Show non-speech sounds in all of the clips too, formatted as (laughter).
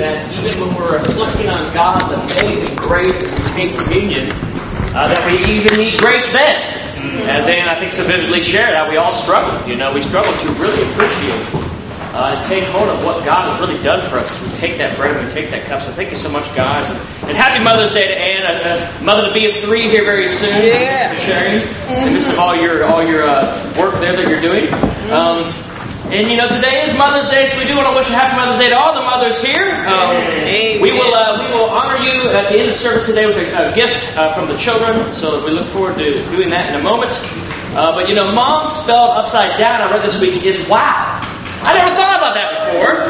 that even when we're reflecting on God's amazing grace as we take communion, uh, that we even need grace then. As Ann, I think, so vividly shared, how we all struggle. You know, we struggle to really appreciate uh, and take hold of what God has really done for us as we take that bread and we take that cup. So thank you so much, guys. And, and happy Mother's Day to Ann, a, mother to be of three here very soon. Yeah. Sharing in the midst of all your all your uh, work there that you're doing. Um, and you know, today is Mother's Day, so we do want to wish a happy Mother's Day to all the mothers here. Um, we will uh, we will honor you at the end of the service today with a, a gift uh, from the children. So we look forward to doing that in a moment. Uh, but you know, mom spelled upside down. I read this week is wow. I never thought about that before.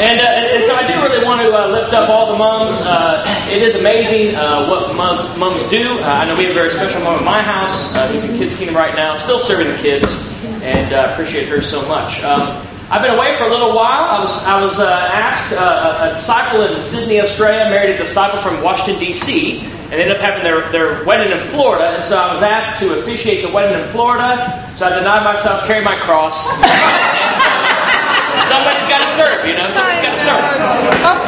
And, uh, and so I do really want to uh, lift up all the moms. Uh, it is amazing uh, what moms, moms do. Uh, I know we have a very special mom in my house uh, who's in Kids Kingdom right now, still serving the kids, and uh, appreciate her so much. Um, I've been away for a little while. I was I was uh, asked uh, a disciple in Sydney, Australia, married a disciple from Washington D.C. and ended up having their their wedding in Florida. And so I was asked to officiate the wedding in Florida. So I denied myself, carried my cross. (laughs) Somebody's got to serve, you know. Somebody's got to serve.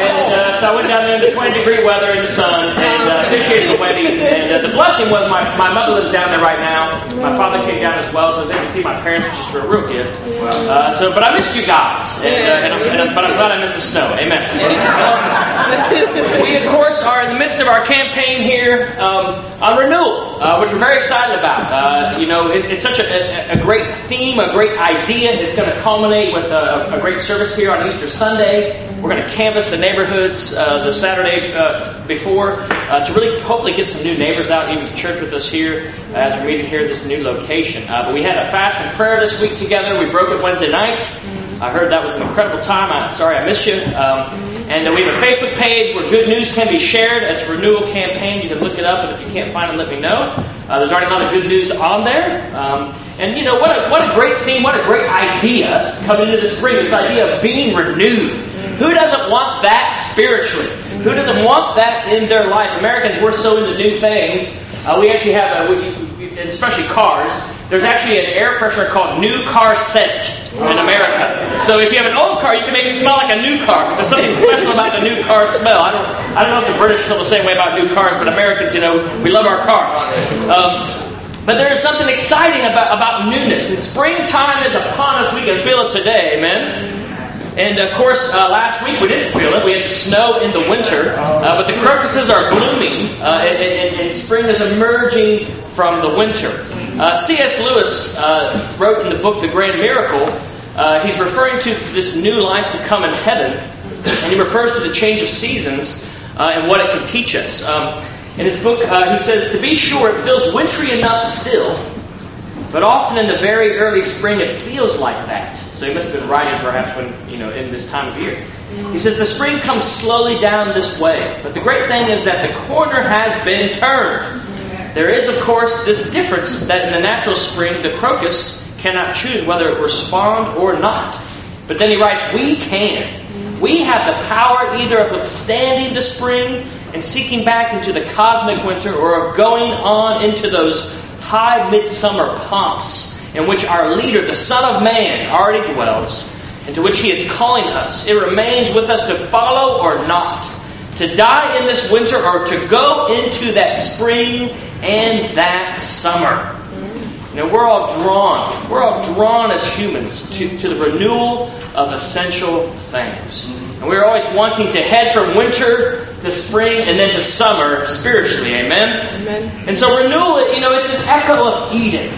And uh, so I went down there in the 20 degree weather in the sun and uh, officiated the wedding. And uh, the blessing was my, my mother lives down there right now. My father came down as well, so I was able to see my parents, which is a real gift. Uh, so, but I missed you guys, and, uh, and, I'm, and I'm, but I'm glad I missed the snow. Amen. Um, (laughs) we of course are in the midst of our campaign here um, on renewal, uh, which we're very excited about. Uh, you know, it, it's such a, a, a great theme, a great idea. It's going to culminate with a, a great service here on Easter Sunday. We're going to canvass the neighborhoods uh, the Saturday uh, before uh, to really hopefully get some new neighbors out even to church with us here as we're meeting here at this new location. Uh, but we had a fast and prayer this week together. We broke it Wednesday night. I heard that was an incredible time. I, sorry I missed you. Um, and uh, we have a Facebook page where good news can be shared. It's a renewal campaign. You can look it up, and if you can't find it, let me know. Uh, there's already a lot of good news on there. Um, and you know what a, what a great theme, what a great idea coming into the spring. This idea of being renewed. Who doesn't want that spiritually? Who doesn't want that in their life? Americans, we're so into new things. Uh, we actually have, a, we, especially cars. There's actually an air freshener called New Car Scent in America. So if you have an old car, you can make it smell like a new car because there's something special about the new car smell. I don't, I don't know if the British feel the same way about new cars, but Americans, you know, we love our cars. Um, but there is something exciting about, about newness. And springtime is upon us. We can feel it today, amen? And of course, uh, last week we didn't feel it. We had the snow in the winter, uh, but the crocuses are blooming, uh, and, and, and, spring is emerging from the winter. Uh, C.S. Lewis uh, wrote in the book The Grand Miracle, uh, he's referring to this new life to come in heaven, and he refers to the change of seasons and what it can teach us. Um, in his book, he says, To be sure, it feels wintry enough still but often in the very early spring, it feels like that. So he must have been writing perhaps when, you know, in this time of year. He says, The spring comes slowly down this way. But the great thing is that the corner has been turned. There is, of course, this difference that in the natural spring, the crocus cannot choose whether it respond or not. But then he writes, We can. We have the power either of withstanding the spring and seeking back into the cosmic winter or of going on into those high midsummer pomps in which our leader, the Son of Man, already dwells, and to which he is calling us. It remains with us to follow or not, to die in this winter or to go into that spring and that summer. You know, we're all drawn. We're all drawn as humans to, to the renewal of essential things. Mm-hmm. And we're always wanting to head from winter to spring and then to summer spiritually. Amen? Amen. And so renewal, you know, it's an echo of Eden.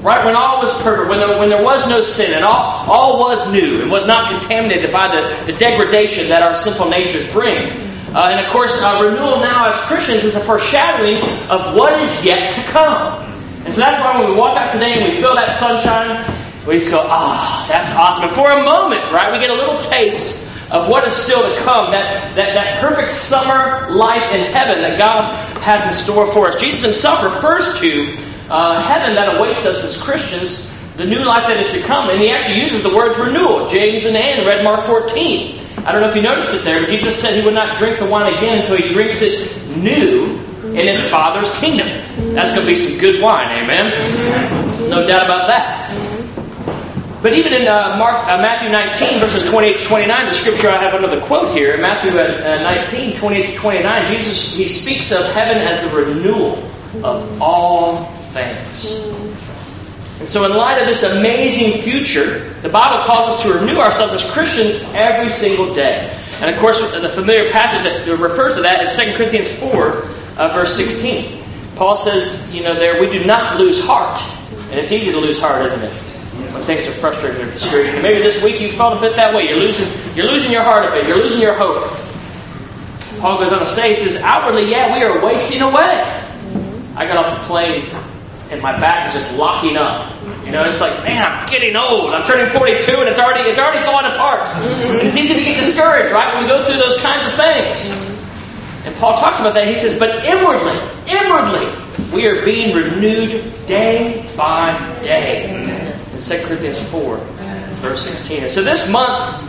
Right? When all was perfect, when there, when there was no sin, and all, all was new and was not contaminated by the, the degradation that our sinful natures bring. Uh, and of course, uh, renewal now as Christians is a foreshadowing of what is yet to come. And so that's why when we walk out today and we feel that sunshine, we just go, ah, oh, that's awesome. And for a moment, right, we get a little taste of what is still to come, that, that, that perfect summer life in heaven that God has in store for us. Jesus himself refers to uh, heaven that awaits us as Christians, the new life that is to come, and he actually uses the words renewal. James and Anne read Mark 14. I don't know if you noticed it there, but Jesus said he would not drink the wine again until he drinks it new in his Father's kingdom. That's going to be some good wine, amen? No doubt about that. But even in uh, Mark, uh, Matthew 19, verses 28 to 29, the scripture I have under the quote here, in Matthew uh, 19, 28 to 29, Jesus, he speaks of heaven as the renewal of all things. And so, in light of this amazing future, the Bible calls us to renew ourselves as Christians every single day. And of course, the familiar passage that refers to that is 2 Corinthians 4, uh, verse 16. Paul says, you know, there, we do not lose heart. And it's easy to lose heart, isn't it? When things are frustrating or discouraging. Maybe this week you felt a bit that way. You're losing, you're losing your heart a bit. You're losing your hope. Paul goes on to say, he says, outwardly, yeah, we are wasting away. I got off the plane and my back is just locking up. You know, it's like, man, I'm getting old. I'm turning 42 and it's already it's already falling apart. And it's easy to get discouraged, right, when we go through those kinds of things. And Paul talks about that. He says, but inwardly, inwardly, we are being renewed day by day. In 2 Corinthians 4, verse 16. And so this month,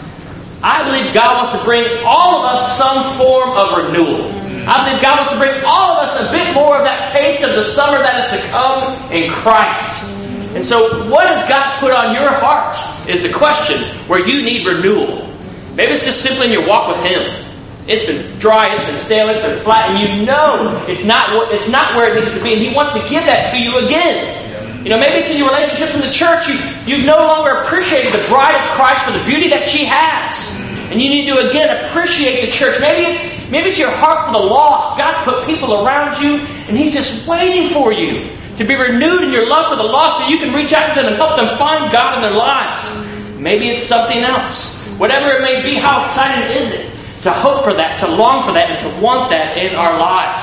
I believe God wants to bring all of us some form of renewal. I believe God wants to bring all of us a bit more of that taste of the summer that is to come in Christ. And so, what has God put on your heart is the question where you need renewal. Maybe it's just simply in your walk with Him. It's been dry, it's been stale, it's been flat, and you know it's not it's not where it needs to be, and He wants to give that to you again. You know, maybe it's in your relationships in the church. You you've no longer appreciated the bride of Christ for the beauty that she has. And you need to again appreciate the church. Maybe it's maybe it's your heart for the lost. God's put people around you, and He's just waiting for you to be renewed in your love for the lost, so you can reach out to them and help them find God in their lives. Maybe it's something else. Whatever it may be, how exciting is it to hope for that, to long for that, and to want that in our lives?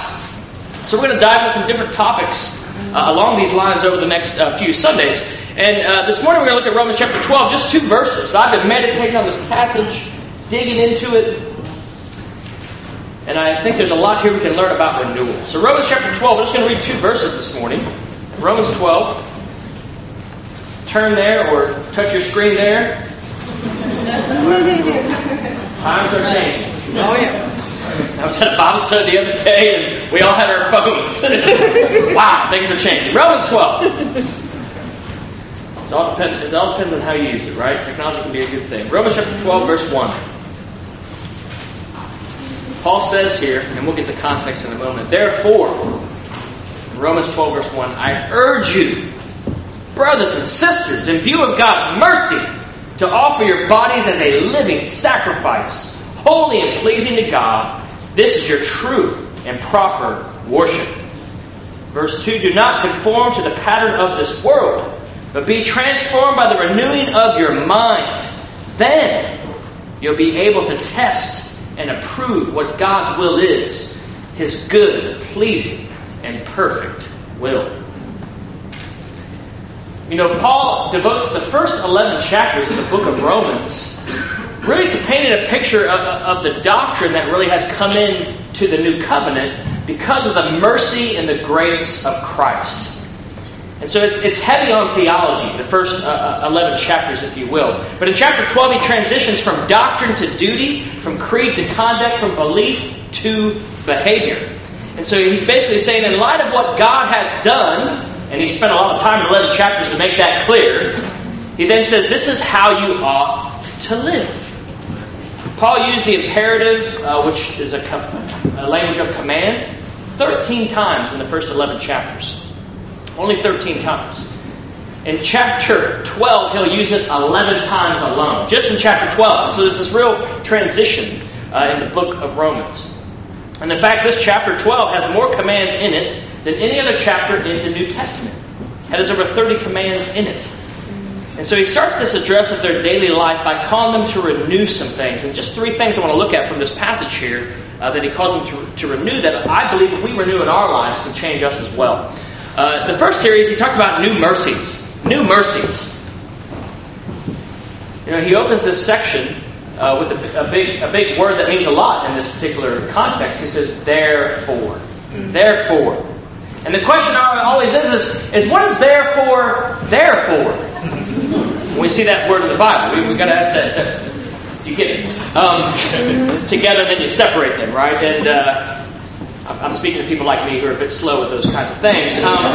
So we're going to dive into some different topics uh, along these lines over the next uh, few Sundays. And uh, this morning we're going to look at Romans chapter 12, just two verses. I've been meditating on this passage digging into it. And I think there's a lot here we can learn about renewal. So, Romans chapter 12, we're just going to read two verses this morning. Romans 12. Turn there or touch your screen there. Are changing. Oh, yes. (laughs) I was at a Bible study the other day and we all had our phones. (laughs) wow, things are changing. Romans 12. It all, depends, it all depends on how you use it, right? Technology can be a good thing. Romans chapter 12, verse 1. Paul says here, and we'll get the context in a moment, therefore, Romans 12, verse 1, I urge you, brothers and sisters, in view of God's mercy, to offer your bodies as a living sacrifice, holy and pleasing to God. This is your true and proper worship. Verse 2 Do not conform to the pattern of this world, but be transformed by the renewing of your mind. Then you'll be able to test and approve what God's will is His good, pleasing, and perfect will. You know, Paul devotes the first 11 chapters of the book of Romans really to painting a picture of, of, the doctrine that really has come in to the new covenant because of the mercy and the grace of Christ. And so it's, it's heavy on theology, the first uh, uh 11 chapters, if you will. But in chapter 12, he transitions from doctrine to duty, from creed to conduct, from belief to behavior. And so he's basically saying, in light of what God has done, and he spent a lot of time in 11 chapters to make that clear, he then says, this is how you ought to live. Paul used the imperative, uh, which is a, com- a language of command, 13 times in the first 11 chapters. Only 13 times. In chapter 12, he'll use it 11 times alone, just in chapter 12. So there's this real transition uh, in the book of Romans. And in fact, this chapter 12 has more commands in it than any other chapter in the New Testament. It has over 30 commands in it. And so he starts this address of their daily life by calling them to renew some things. And just three things I want to look at from this passage here uh, that he calls them to, to renew that I believe if we renew in our lives can change us as well. Uh, the first here is he talks about new mercies. New mercies. You know, he opens this section uh, with a, a, big, a big word that means a lot in this particular context. He says, therefore. Mm-hmm. Therefore. And the question always is, is, is what is therefore there for? when we see that word in the Bible, we, we've got to ask that. that you get it? Um, (laughs) together, then you separate them, right? And uh, I'm speaking to people like me who are a bit slow with those kinds of things. Um,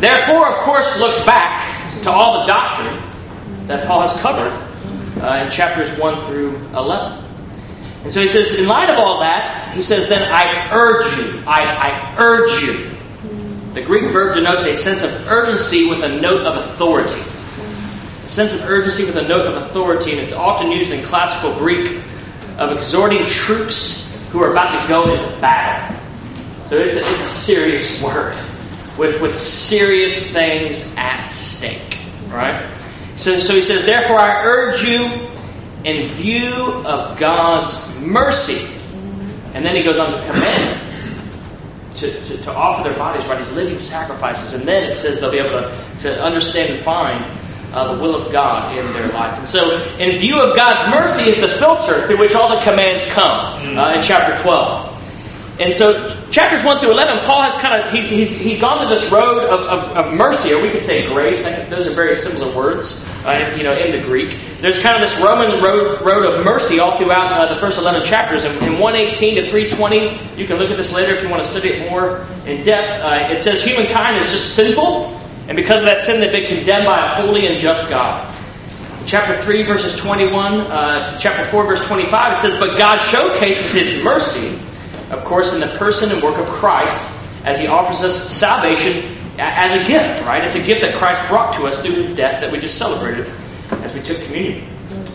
therefore, of course, looks back to all the doctrine that Paul has covered uh, in chapters 1 through 11. And so he says, in light of all that, he says, then I urge you, I, I urge you. The Greek verb denotes a sense of urgency with a note of authority. A sense of urgency with a note of authority, and it's often used in classical Greek of exhorting troops who are about to go into battle. So it's a, it's a serious word with, with serious things at stake, right? So, so he says, Therefore I urge you, in view of God's mercy. And then he goes on to command to, to, to, offer their bodies, right, as living sacrifices. And then it says they'll be able to, to understand and find uh, the will of God in their life. And so, in view of God's mercy, is the filter through which all the commands come uh, in chapter 12. And so, chapters 1 through 11, Paul has kind of, he's, he's, he's gone to this road of, of, of mercy, or we could say grace. Those are very similar words, uh, you know, in the Greek. There's kind of this Roman road, road of mercy all throughout uh, the first 11 chapters. And in 118 to 320, you can look at this later if you want to study it more in depth. Uh, it says humankind is just sinful, and because of that sin, they've been condemned by a holy and just God. Chapter 3, verses 21 uh, to chapter 4, verse 25, it says, But God showcases his mercy of course, in the person and work of Christ as he offers us salvation as a gift, right? It's a gift that Christ brought to us through his death that we just celebrated as we took communion.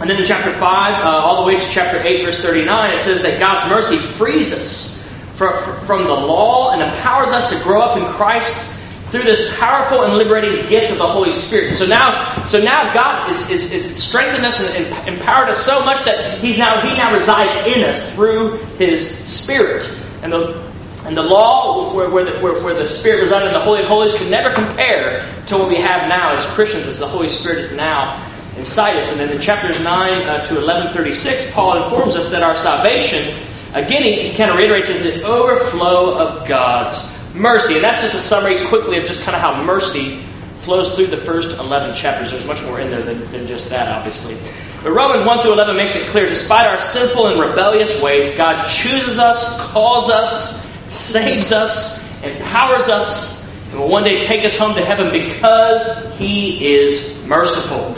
And then in chapter 5, uh, all the way to chapter 8, verse 39, it says that God's mercy frees us from, from the law and empowers us to grow up in Christ through this powerful and liberating gift of the Holy Spirit. So now, so now God is, is, is strengthened us and empowered us so much that He's now He now resides in us through His Spirit. And the and the law, where, where, the, where, where the Spirit resided in the Holy of Holies, can never compare to what we have now as Christians, as the Holy Spirit is now inside us. And then in chapters 9 uh, to 1136, Paul informs us that our salvation, again, he, he kind of reiterates, is the overflow of God's mercy. And that's just a summary quickly of just kind of how mercy flows through the first 11 chapters. There's much more in there than, than just that, obviously. But Romans 1 through 11 makes it clear despite our sinful and rebellious ways, God chooses us, calls us, saves us, empowers us, and will one day take us home to heaven because He is merciful.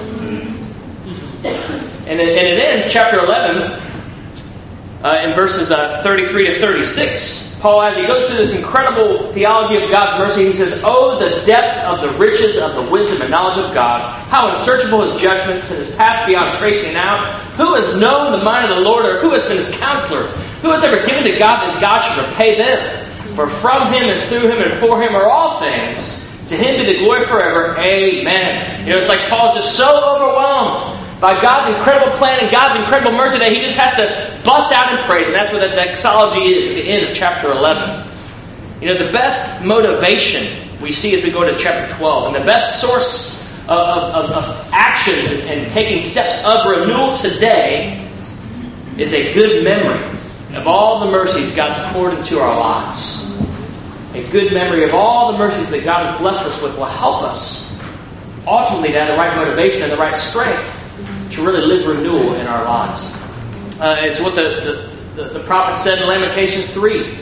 And it, and it ends, chapter 11, uh, in verses uh, 33 to 36. Paul, as he goes through this incredible theology of God's mercy, he says, Oh, the depth of the riches of the wisdom and knowledge of God! How unsearchable his judgments and his paths beyond tracing out! Who has known the mind of the Lord, or who has been his counselor? Who has ever given to God that God should repay them? For from him and through him and for him are all things. To him be the glory forever. Amen. You know, it's like Paul's just so overwhelmed by God's incredible plan and God's incredible mercy that he just has to bust out in praise. And that's what that doxology is at the end of chapter 11. You know, the best motivation we see as we go to chapter 12, and the best source of, of, of actions and, and taking steps of renewal today is a good memory of all the mercies God's poured into our lives. A good memory of all the mercies that God has blessed us with will help us ultimately to have the right motivation and the right strength to really live renewal in our lives. Uh, it's what the, the, the, the prophet said in Lamentations 3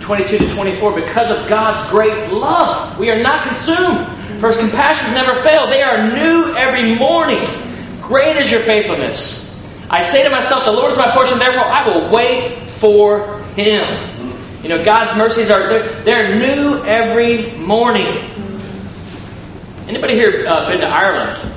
22 to 24. Because of God's great love, we are not consumed, for his compassions never fail. They are new every morning. Great is your faithfulness. I say to myself, The Lord is my portion, therefore I will wait for him. You know, God's mercies are they're, they're new every morning. Anybody here uh, been to Ireland?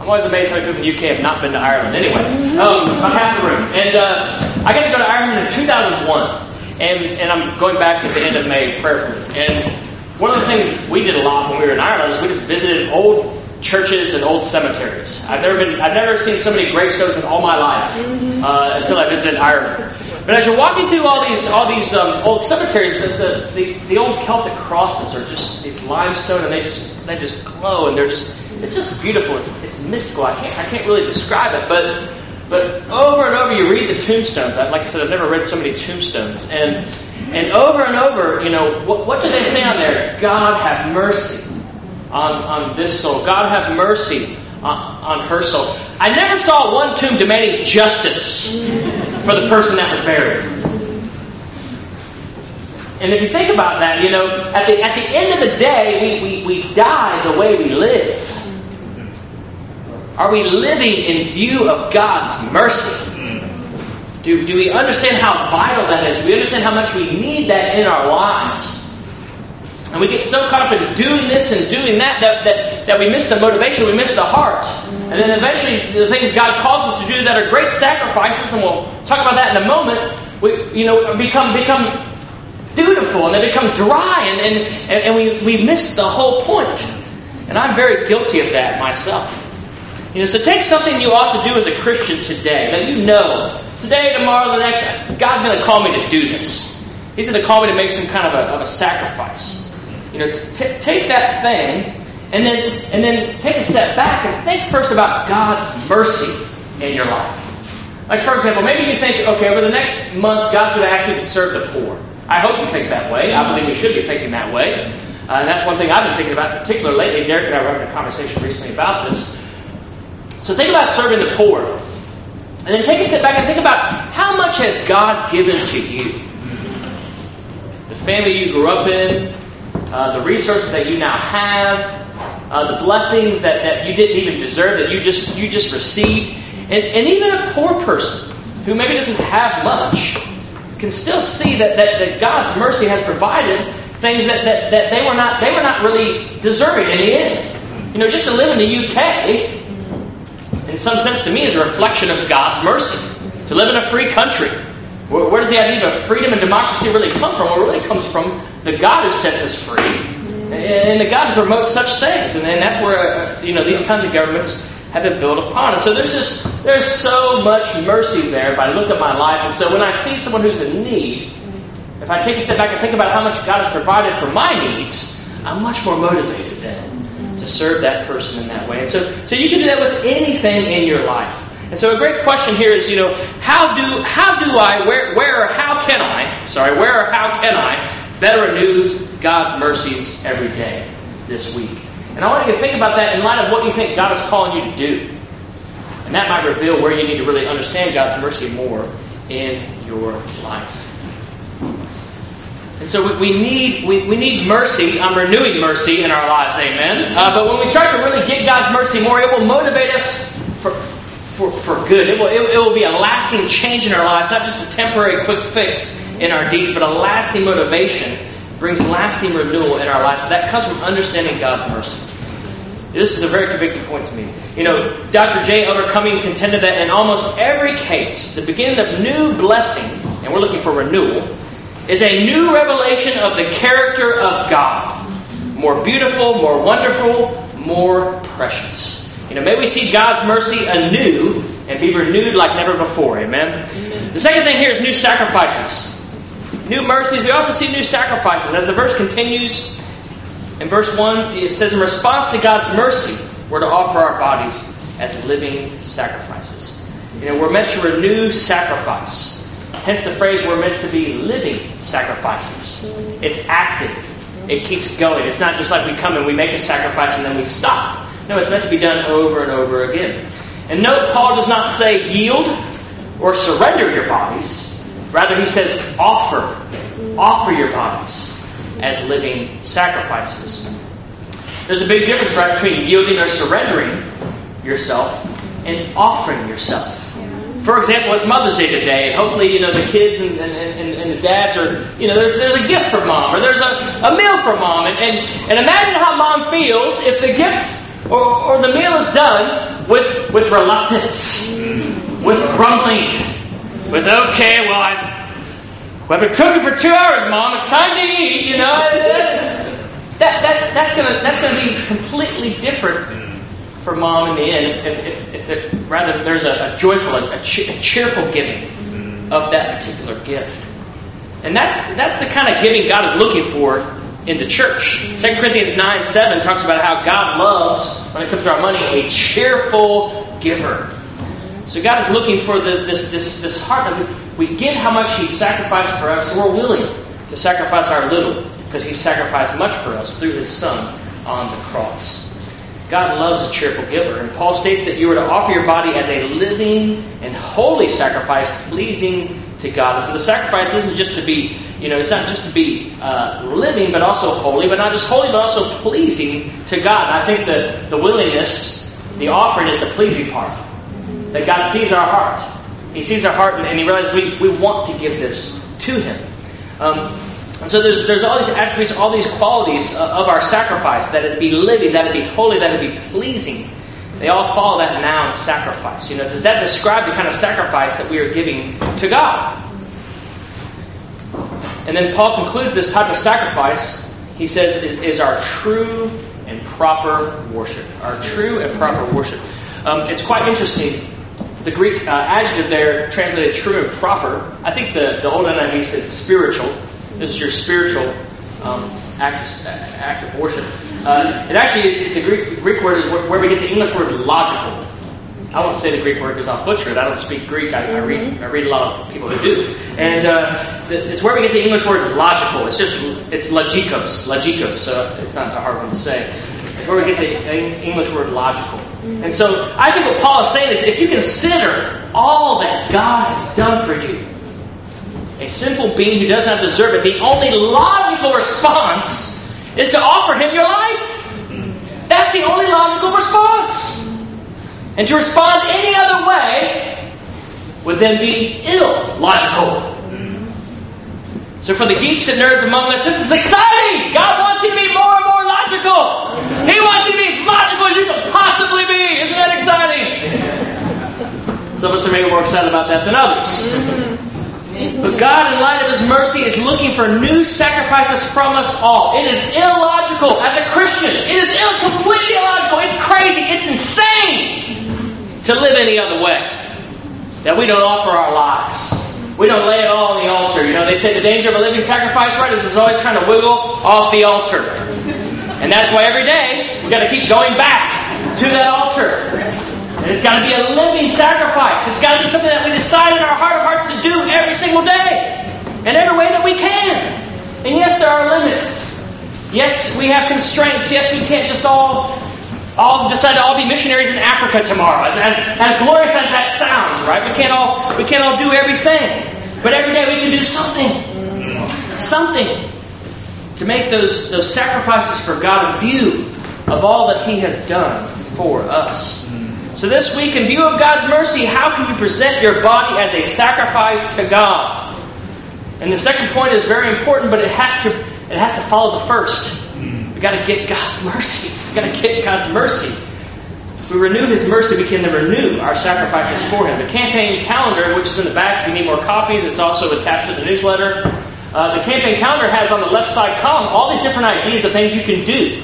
I'm always amazed how many people in the UK have not been to Ireland. Anyway, um, I'm half the room. And uh, I got to go to Ireland in 2001. And, and I'm going back at the end of May prayerfully. And one of the things we did a lot when we were in Ireland is we just visited old churches and old cemeteries. I've never been, I've never seen so many gravestones in all my life uh, until I visited Ireland. But as you're walking through all these all these um, old cemeteries, the, the, the, the, old Celtic crosses are just these limestone, and they just they just glow, and they're just it's just beautiful. It's it's mystical. I can't I can't really describe it, but but over and over you read the tombstones. I, like I said, I've never read so many tombstones, and and over and over, you know, what, what do they say on there? God have mercy on on this soul. God have mercy on, her soul. I never saw one tomb demanding justice for the person that was buried. And if you think about that, you know, at the, at the end of the day, we, we, we die the way we live. Are we living in view of God's mercy? Do, do we understand how vital that is? Do we understand how much we need that in our lives? And we get so caught up in doing this and doing that that, that, that we miss the motivation, we miss the heart. And then eventually the things God calls us to do that are great sacrifices, and we'll talk about that in a moment, we you know become become dutiful and they become dry and, and, and we, we miss the whole point. And I'm very guilty of that myself. You know, so take something you ought to do as a Christian today that you know today, tomorrow, the next. God's going to call me to do this. He's going to call me to make some kind of a, of a sacrifice. You know, t- take that thing and then and then take a step back and think first about God's mercy in your life. Like for example, maybe you think, okay, over the next month, God's going to ask me to serve the poor. I hope you think that way. I believe we should be thinking that way. Uh, and that's one thing I've been thinking about, in particular lately. Derek and I were having a conversation recently about this. So think about serving the poor. And then take a step back and think about how much has God given to you? The family you grew up in, uh, the resources that you now have, uh, the blessings that, that you didn't even deserve, that you just you just received, and, and even a poor person who maybe doesn't have much can still see that, that, that God's mercy has provided things that, that, that they were not they were not really deserving in the end. You know, just to live in the UK, in some sense to me, is a reflection of God's mercy. To live in a free country. Where, does the idea of freedom and democracy really come from? Well, it really comes from the God who sets us free, and the God who promotes such things. And, and that's where uh, you know these kinds of governments have been built upon. And so there's just there's so much mercy there if I look at my life. And so when I see someone who's in need, if I take a step back and think about how much God has provided for my needs, I'm much more motivated then to serve that person in that way. And so so you can do that with anything in your life. And so a great question here is, you know, how do how do I where where or how can I sorry where or how can I better renew God's mercies every day this week. And I want you to think about that in light of what you think God is calling you to do. And that might reveal where you need to really understand God's mercy more in your life. And so we, we need we, we need mercy. I'm renewing mercy in our lives, amen. Uh, but when we start to really get God's mercy more, it will motivate us for, for, good. It will, it, it will be a lasting change in our lives, not just a temporary quick fix in our deeds, but a lasting motivation brings lasting renewal in our lives. But that comes from understanding God's mercy. This is a very convicting point to me. You know, Dr. J. Elder Cumming contended that in almost every case, the beginning of new blessing, and we're looking for renewal, is a new revelation of the character of God. More beautiful, more wonderful, more precious. You know, may we see God's mercy anew and be renewed like never before. Amen. Amen. The second thing here is new sacrifices new mercies. We also see new sacrifices. As the verse continues, in verse 1, it says, In response to God's mercy, we're to offer our bodies as living sacrifices. You know, we're meant to renew sacrifice. Hence the phrase, we're meant to be living sacrifices. It's active. It keeps going. It's not just like we come and we make a sacrifice and then we stop. No, it's meant to be done over and over again. And note, Paul does not say yield or surrender your bodies. Rather, he says, offer. Offer your bodies as living sacrifices. There's a big difference, right, between yielding or surrendering yourself and offering yourself. For example, it's Mother's Day today, and hopefully, you know, the kids and, and, and, and, the dads are, you know, there's, there's a gift for mom, or there's a, a meal for mom. And, and, and imagine how mom feels if the gift or, or the meal is done with, with reluctance, with grumbling, with okay, well, I, well, I've been cooking for two hours, Mom. It's time to eat. You know, that, (laughs) that, that that's gonna that's gonna be completely different for Mom in the end. If, if, if, there, rather there's a, a joyful, a, cheerful giving of that particular gift, and that's that's the kind of giving God is looking for in the church. 2 Corinthians 9 7 talks about how God loves, when it comes to our money, a cheerful giver. So God is looking for the, this, this, this heart we get how much He sacrificed for us, so we're willing to sacrifice our little because He sacrificed much for us through His Son on the cross. God loves a cheerful giver. And Paul states that you are to offer your body as a living and holy sacrifice, pleasing to God. And so the sacrifice isn't just to be, you know, it's not just to be uh, living, but also holy, but not just holy, but also pleasing to God. And I think that the willingness The offering is the pleasing part. That God sees our heart. He sees our heart and He realizes we, we want to give this to Him. Um, and so there's, there's all these attributes, all these qualities uh, of our sacrifice that it be living, that it be holy, that it be pleasing. They all follow that noun sacrifice. You know, does that describe the kind of sacrifice that we are giving to God? And then Paul concludes this type of sacrifice, he says, is our true and proper worship. Our true and proper worship. Um, it's quite interesting. The Greek uh, adjective there, translated true and proper, I think the, the old NIV said spiritual. This is your spiritual um, act, act of worship. Uh, it actually, the Greek, Greek word is where, we get the English word logical. I won't say the Greek word because I'll butcher it. I don't speak Greek. I, I, read I read a lot of people who do, and uh, it's where we get the English word logical. It's just it's logikos, logikos. So it's not a hard one to say. It's where we get the English word logical. And so I think what Paul is saying is, if you consider all that God has done for you, a sinful being who does not deserve it, the only logical response is to offer him your life. That's the only logical response. And to respond any other way would then be illogical. So for the geeks and nerds among us, this is exciting! God wants you to be more and more logical! He wants you to be as logical as you can possibly be! Isn't that exciting? Some of us are maybe more excited about that than others. But God, in light of His mercy, is looking for new sacrifices from us all. It is illogical as a Christian. It is Ill, completely illogical. It's crazy. It's insane to live any other way. That we don't offer our lives. We don't lay it all on the altar. You know, they say the danger of a living sacrifice, right, is always trying to wiggle off the altar. And that's why every day we've got to keep going back to that altar. And it's got to be a living sacrifice. It's got to be something that we decide in our heart of hearts to do every single day. In every way that we can. And yes, there are limits. Yes, we have constraints. Yes, we can't just all all decide to all be missionaries in Africa tomorrow. As, as, as glorious as that sounds, right? We can't all we can't all do everything. But every day we can do something. Something to make those, those sacrifices for God a view of all that He has done for us. So, this week, in view of God's mercy, how can you present your body as a sacrifice to God? And the second point is very important, but it has to it has to follow the first. We've got to get God's (laughs) mercy. We've got to get God's mercy. If we renew His mercy, we can then renew our sacrifices for Him. The campaign calendar, which is in the back, if you need more copies, it's also attached to the newsletter. Uh, the campaign calendar has on the left side column all these different ideas of things you can do.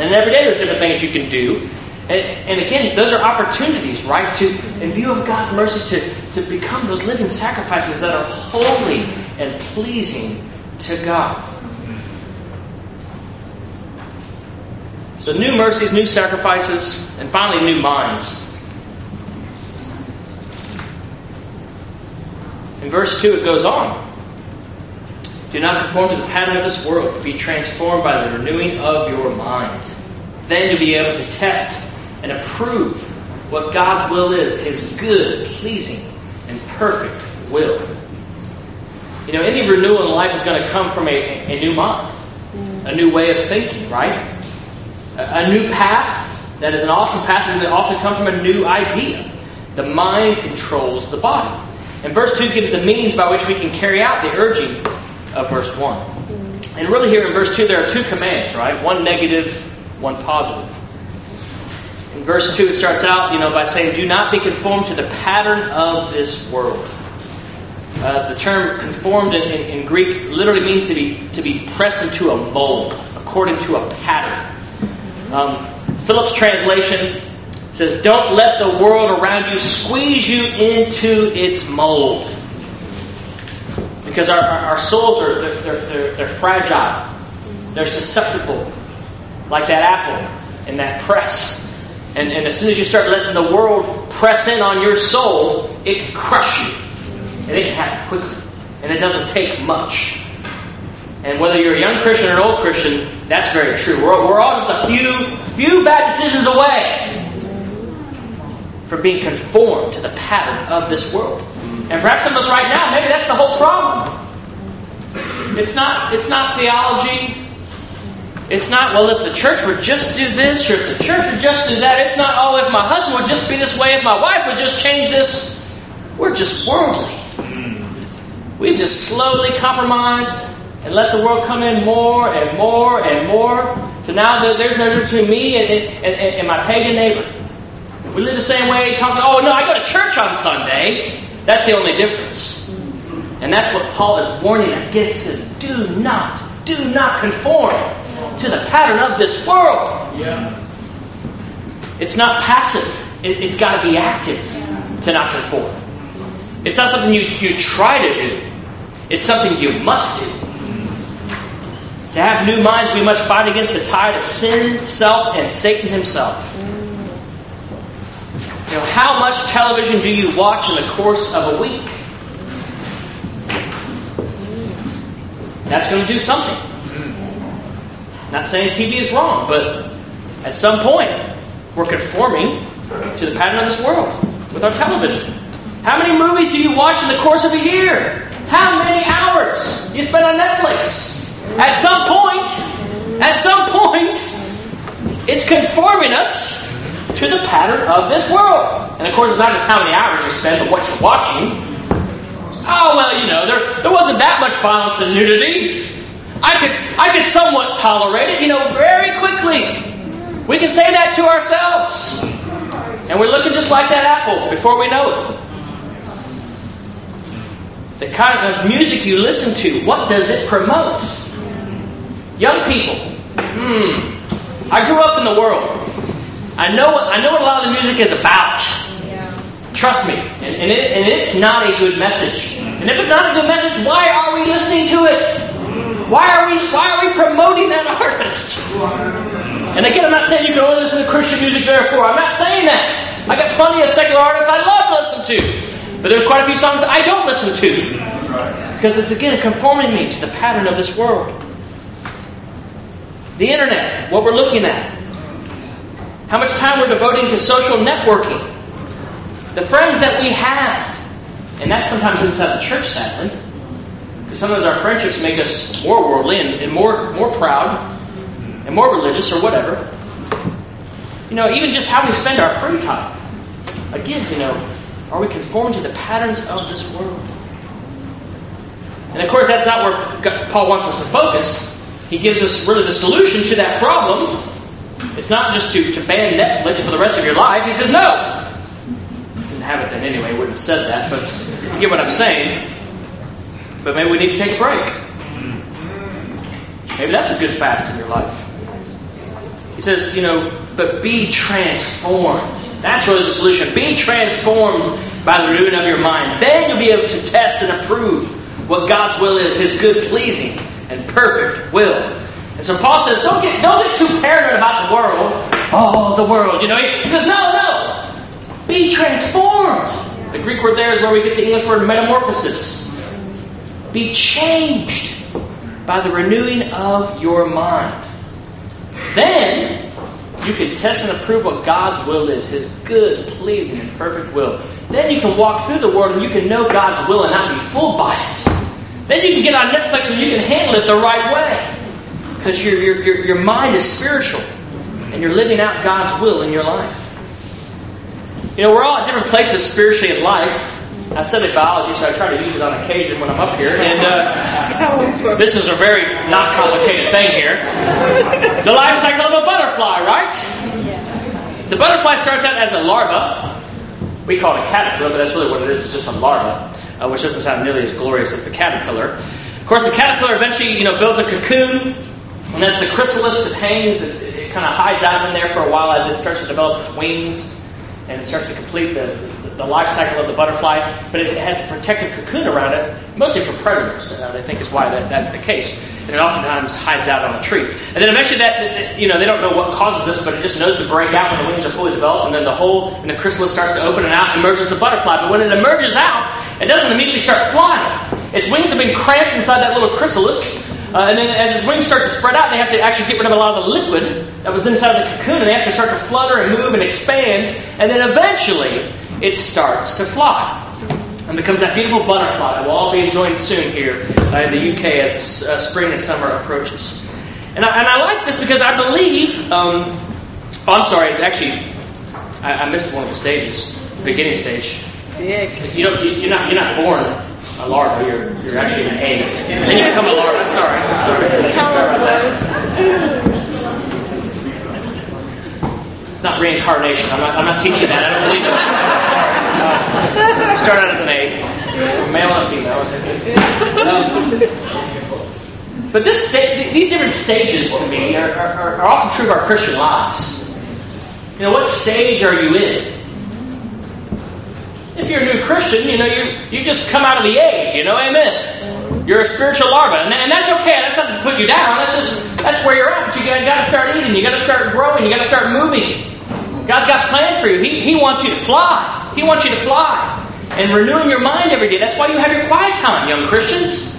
And every day there's different things you can do. And, and, again, those are opportunities, right, to, in view of God's mercy, to, to become those living sacrifices that are holy and pleasing to God. So, new mercies, new sacrifices, and finally, new minds. In verse 2, it goes on. Do not conform to the pattern of this world, but be transformed by the renewing of your mind. Then you'll be able to test and approve what God's will is, His good, pleasing, and perfect will. You know, any renewal in life is going to come from a, a new mind, a new way of thinking, right? A, a new path that is an awesome path that often comes from a new idea. The mind controls the body. And verse 2 gives the means by which we can carry out the urging of verse 1. And really, here in verse 2, there are two commands, right? One negative, one positive. In verse 2, it starts out, you know, by saying, Do not be conformed to the pattern of this world. Uh, the term conformed in, in, in, Greek literally means to be, to be pressed into a mold, according to a pattern. Um, Phillips' translation says, Don't let the world around you squeeze you into its mold. Because our, our, souls are they're, they're, they're, they're fragile. They're susceptible, like that apple in that press. And, and as soon as you start letting the world press in on your soul, it can crush you. And it can happen quickly. And it doesn't take much. And whether you're a young Christian or an old Christian, that's very true. We're, we're all just a few, few bad decisions away from being conformed to the pattern of this world. And perhaps some of us right now, maybe that's the whole problem. It's not, it's not theology. It's not, well, if the church would just do this or if the church would just do that. It's not, oh, if my husband would just be this way, if my wife would just change this. We're just worldly. We've just slowly compromised and let the world come in more and more and more. So now there's no difference between me and, and, and my pagan neighbor. We live the same way, talk, oh, no, I go to church on Sunday. That's the only difference. And that's what Paul is warning against. He says, do not, do not conform to the pattern of this world. Yeah. It's not passive. It, has got to be active to not conform. It's not something you, you try to do. It's something you must do. To have new minds, we must fight against the tide of sin, self, and Satan himself. You know, how much television do you watch in the course of a week? That's going to do something. Not saying TV is wrong, but at some point, we're conforming to the pattern of this world with our television. How many movies do you watch in the course of a year? How many hours you spend on Netflix? At some point, at some point, it's conforming us to the pattern of this world. And of course, it's not just how many hours you spend, but what you're watching. Oh well, you know, there there wasn't that much violence and nudity. I could I could somewhat tolerate it, you know, very quickly. We can say that to ourselves. And we're looking just like that apple before we know it. The kind of music you listen to, what does it promote? Young people. Hmm. I grew up in the world. I know what I know what a lot of the music is about. Trust me. And, and, it, and it's not a good message. And if it's not a good message, why are we listening to it? Why are we why are we promoting that artist? And again, I'm not saying you can only listen to Christian music, therefore. I'm not saying that. I got plenty of secular artists I love to listen to. But there's quite a few songs I don't listen to. Because it's again conforming me to the pattern of this world. The internet, what we're looking at. How much time we're devoting to social networking. The friends that we have. And that's sometimes inside the church, sadly. Because sometimes our friendships make us more worldly and, and more, more proud and more religious or whatever. You know, even just how we spend our free time. Again, you know, are we conforming to the patterns of this world? And of course, that's not where Paul wants us to focus. He gives us really the solution to that problem. It's not just to, to ban Netflix for the rest of your life. He says, no, Didn't have it then anyway. Wouldn't have said that, but you get what I'm saying. But maybe we need to take a break. Maybe that's a good fast in your life. He says, you know, but be transformed. That's really the solution. Be transformed by the renewing of your mind. Then you'll be able to test and approve what God's will is, His good, pleasing, and perfect will. And so Paul says, don't get don't get too paranoid about the world. Oh, the world. You know, he says, no, no. Be transformed. The Greek word there is where we get the English word metamorphosis. Be changed by the renewing of your mind. Then you can test and approve what God's will is, His good, pleasing, and perfect will. Then you can walk through the world and you can know God's will and not be fooled by it. Then you can get on Netflix and you can handle it the right way. Because your, your, your, your mind is spiritual and you're living out God's will in your life. You know, we're all at different places spiritually in life. I studied biology, so I try to use it on occasion when I'm up here. (laughs) And uh, this is a very not complicated thing here. The life cycle of a butterfly, right? The butterfly starts out as a larva. We call it a caterpillar, but that's really what it is. It's just a larva, uh, which doesn't sound nearly as glorious as the caterpillar. Of course, the caterpillar eventually, you know, builds a cocoon, and as the chrysalis, it hangs. It, it kind of hides out in there for a while as it starts to develop its wings and it starts to complete the, the life cycle of the butterfly, but it has a protective cocoon around it, mostly for predators. Uh, they think is why that, that's the case, and it oftentimes hides out on a tree. And then eventually, that you know, they don't know what causes this, but it just knows to break out when the wings are fully developed, and then the hole in the chrysalis starts to open and out, emerges the butterfly. But when it emerges out, it doesn't immediately start flying. Its wings have been cramped inside that little chrysalis, uh, and then as its wings start to spread out, they have to actually get rid of a lot of the liquid that was inside the cocoon, and they have to start to flutter and move and expand, and then eventually it starts to fly. And becomes that beautiful butterfly that we'll all be enjoying soon here uh, in the UK as uh, spring and summer approaches. And I, and I like this because I believe. Um, oh, I'm sorry. Actually, I, I missed one of the stages, the beginning stage. Dick. You know, you, are not you're not born a larva. You're you're actually an egg. And Then you become a larva. Sorry. Sorry. sorry about that. It's not reincarnation. I'm not, I'm not teaching that. I don't believe in that. Sorry. Uh, start out as an egg, male and female. Um, but this sta- these different stages to me are, are, are often true of our Christian lives. You know, what stage are you in? If you're a new Christian, you know, you, you just come out of the egg, you know, amen. You're a spiritual larva, and, and that's okay. That's not to put you down. That's just that's where you're at. But you got, got to start eating. You got to start growing. You got to start moving. God's got plans for you. He, he wants you to fly. He wants you to fly. And renewing your mind every day. That's why you have your quiet time, young Christians.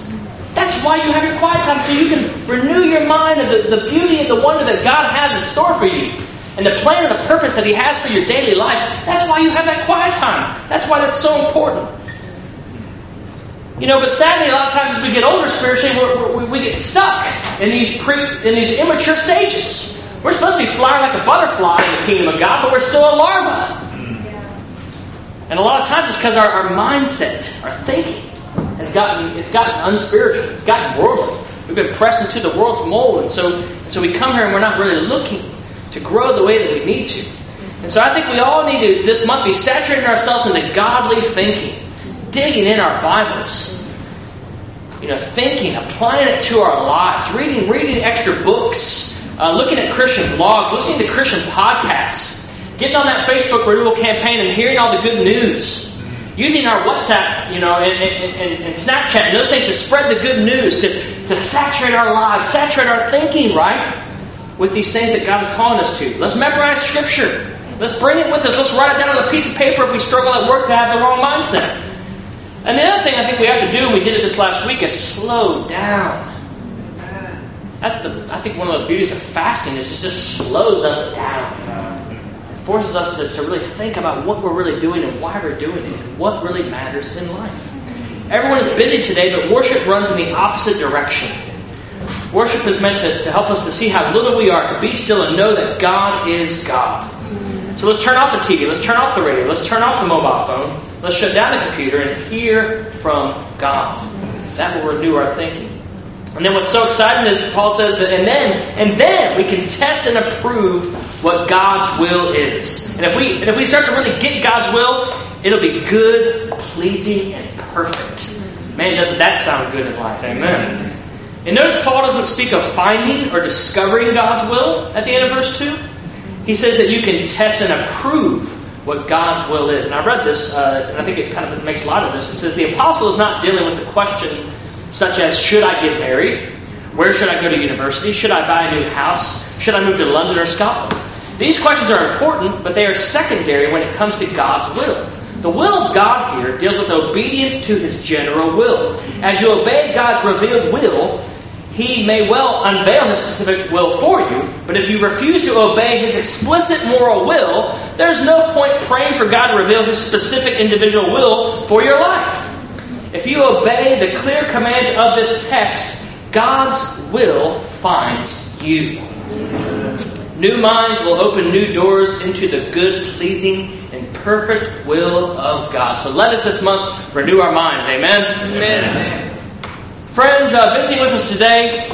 That's why you have your quiet time, so you can renew your mind of the, the beauty and the wonder that God has in store for you. And the plan and the purpose that He has for your daily life. That's why you have that quiet time. That's why that's so important. You know, but sadly, a lot of times as we get older spiritually, we're, we're, we get stuck in these pre, in these immature stages. We're supposed to be flying like a butterfly in the kingdom of God, but we're still a larva. And a lot of times it's because our, our mindset, our thinking, has gotten it's gotten unspiritual. It's gotten worldly. We've been pressed into the world's mold, and so so we come here and we're not really looking to grow the way that we need to. And so I think we all need to this month be saturating ourselves into godly thinking, digging in our Bibles, you know, thinking, applying it to our lives, reading reading extra books uh, looking at Christian blogs, listening to Christian podcasts, getting on that Facebook renewal campaign and hearing all the good news. Using our WhatsApp, you know, and, and, and Snapchat and those things to spread the good news, to, to saturate our lives, saturate our thinking, right? With these things that God is calling us to. Let's memorize Scripture. Let's bring it with us. Let's write it down on a piece of paper if we struggle at work to have the wrong mindset. And the other thing I think we have to do, and we did it this last week, is slow down. That's the I think one of the beauties of fasting is it just slows us down. It forces us to, to really think about what we're really doing and why we're doing it and what really matters in life. Everyone is busy today, but worship runs in the opposite direction. Worship is meant to, to help us to see how little we are, to be still and know that God is God. So let's turn off the TV, let's turn off the radio, let's turn off the mobile phone, let's shut down the computer and hear from God. That will renew our thinking. And then what's so exciting is Paul says that, and then, and then we can test and approve what God's will is. And if we, and if we start to really get God's will, it'll be good, pleasing, and perfect. Man, doesn't that sound good in life? Amen. And notice Paul doesn't speak of finding or discovering God's will at the end of verse 2. He says that you can test and approve what God's will is. And I read this, uh, and I think it kind of makes a lot of this. It says the apostle is not dealing with the question such as should I get married? Where should I go to university? Should I buy a new house? Should I move to London or Scotland? These questions are important, but they are secondary when it comes to God's will. The will of God here deals with obedience to His general will. As you obey God's revealed will, He may well unveil His specific will for you, but if you refuse to obey His explicit moral will, there's no point praying for God to reveal His specific individual will for your life. If you obey the clear commands of this text, God's will finds you. New minds will open new doors into the good, pleasing, and perfect will of God. So let us this month renew our minds. Amen? Amen. Friends, uh, visiting with us today,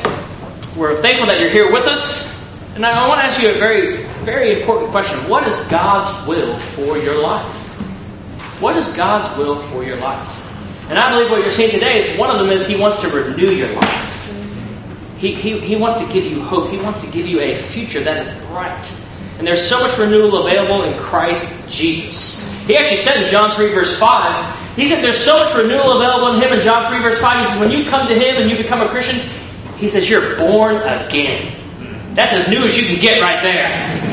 we're thankful that you're here with us. And I want to ask you a very, very important question. What is God's will for your life? What is God's will for your life? And I believe what you're seeing today is one of them is He wants to renew your life. He, he, he wants to give you hope. He wants to give you a future that is bright. And there's so much renewal available in Christ Jesus. He actually said in John 3, verse 5, he said there's so much renewal available in Him in John 3, verse 5. He says, when you come to Him and you become a Christian, He says, you're born again. That's as new as you can get right there.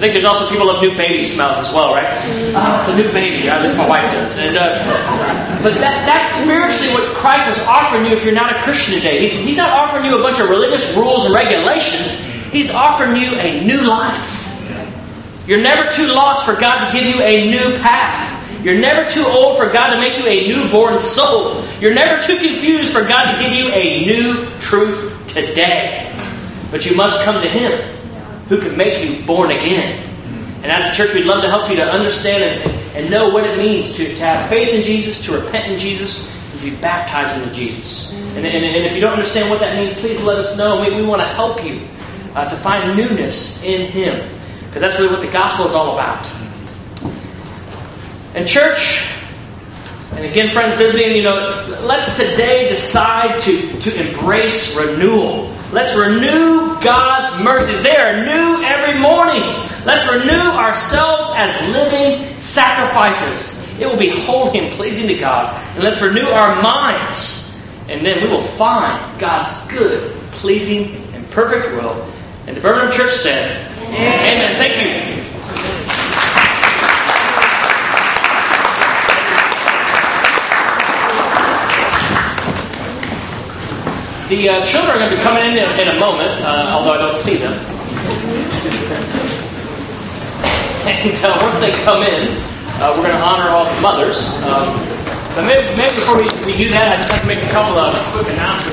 I think there's also people love new baby smells as well, right? Oh, it's a new baby. At least my wife does. And, uh, but that, that's spiritually what Christ is offering you if you're not a Christian today. He's, he's not offering you a bunch of religious rules and regulations. He's offering you a new life. You're never too lost for God to give you a new path. You're never too old for God to make you a newborn soul. You're never too confused for God to give you a new truth today. But you must come to Him who can make you born again. And as a church, we'd love to help you to understand and, and know what it means to, to have faith in Jesus, to repent in Jesus, and to be baptized into Jesus. And, and, and if you don't understand what that means, please let us know. We, we want to help you uh, to find newness in Him. Because that's really what the gospel is all about. And church, and again, friends visiting, you know, let's today decide to, to embrace renewal. Let's renew God's mercies. They are new every morning. Let's renew ourselves as living sacrifices. It will be holy and pleasing to God. And let's renew our minds. And then we will find God's good, pleasing, and perfect will. And the Birmingham Church said, Amen. Amen. Thank you. The uh, children are going to be coming in in, in a moment, uh, although I don't see them. (laughs) and uh, once they come in, uh, we're going to honor all the mothers. Um, but maybe, maybe before we, we, do that, I just have to make a couple of quick announcements.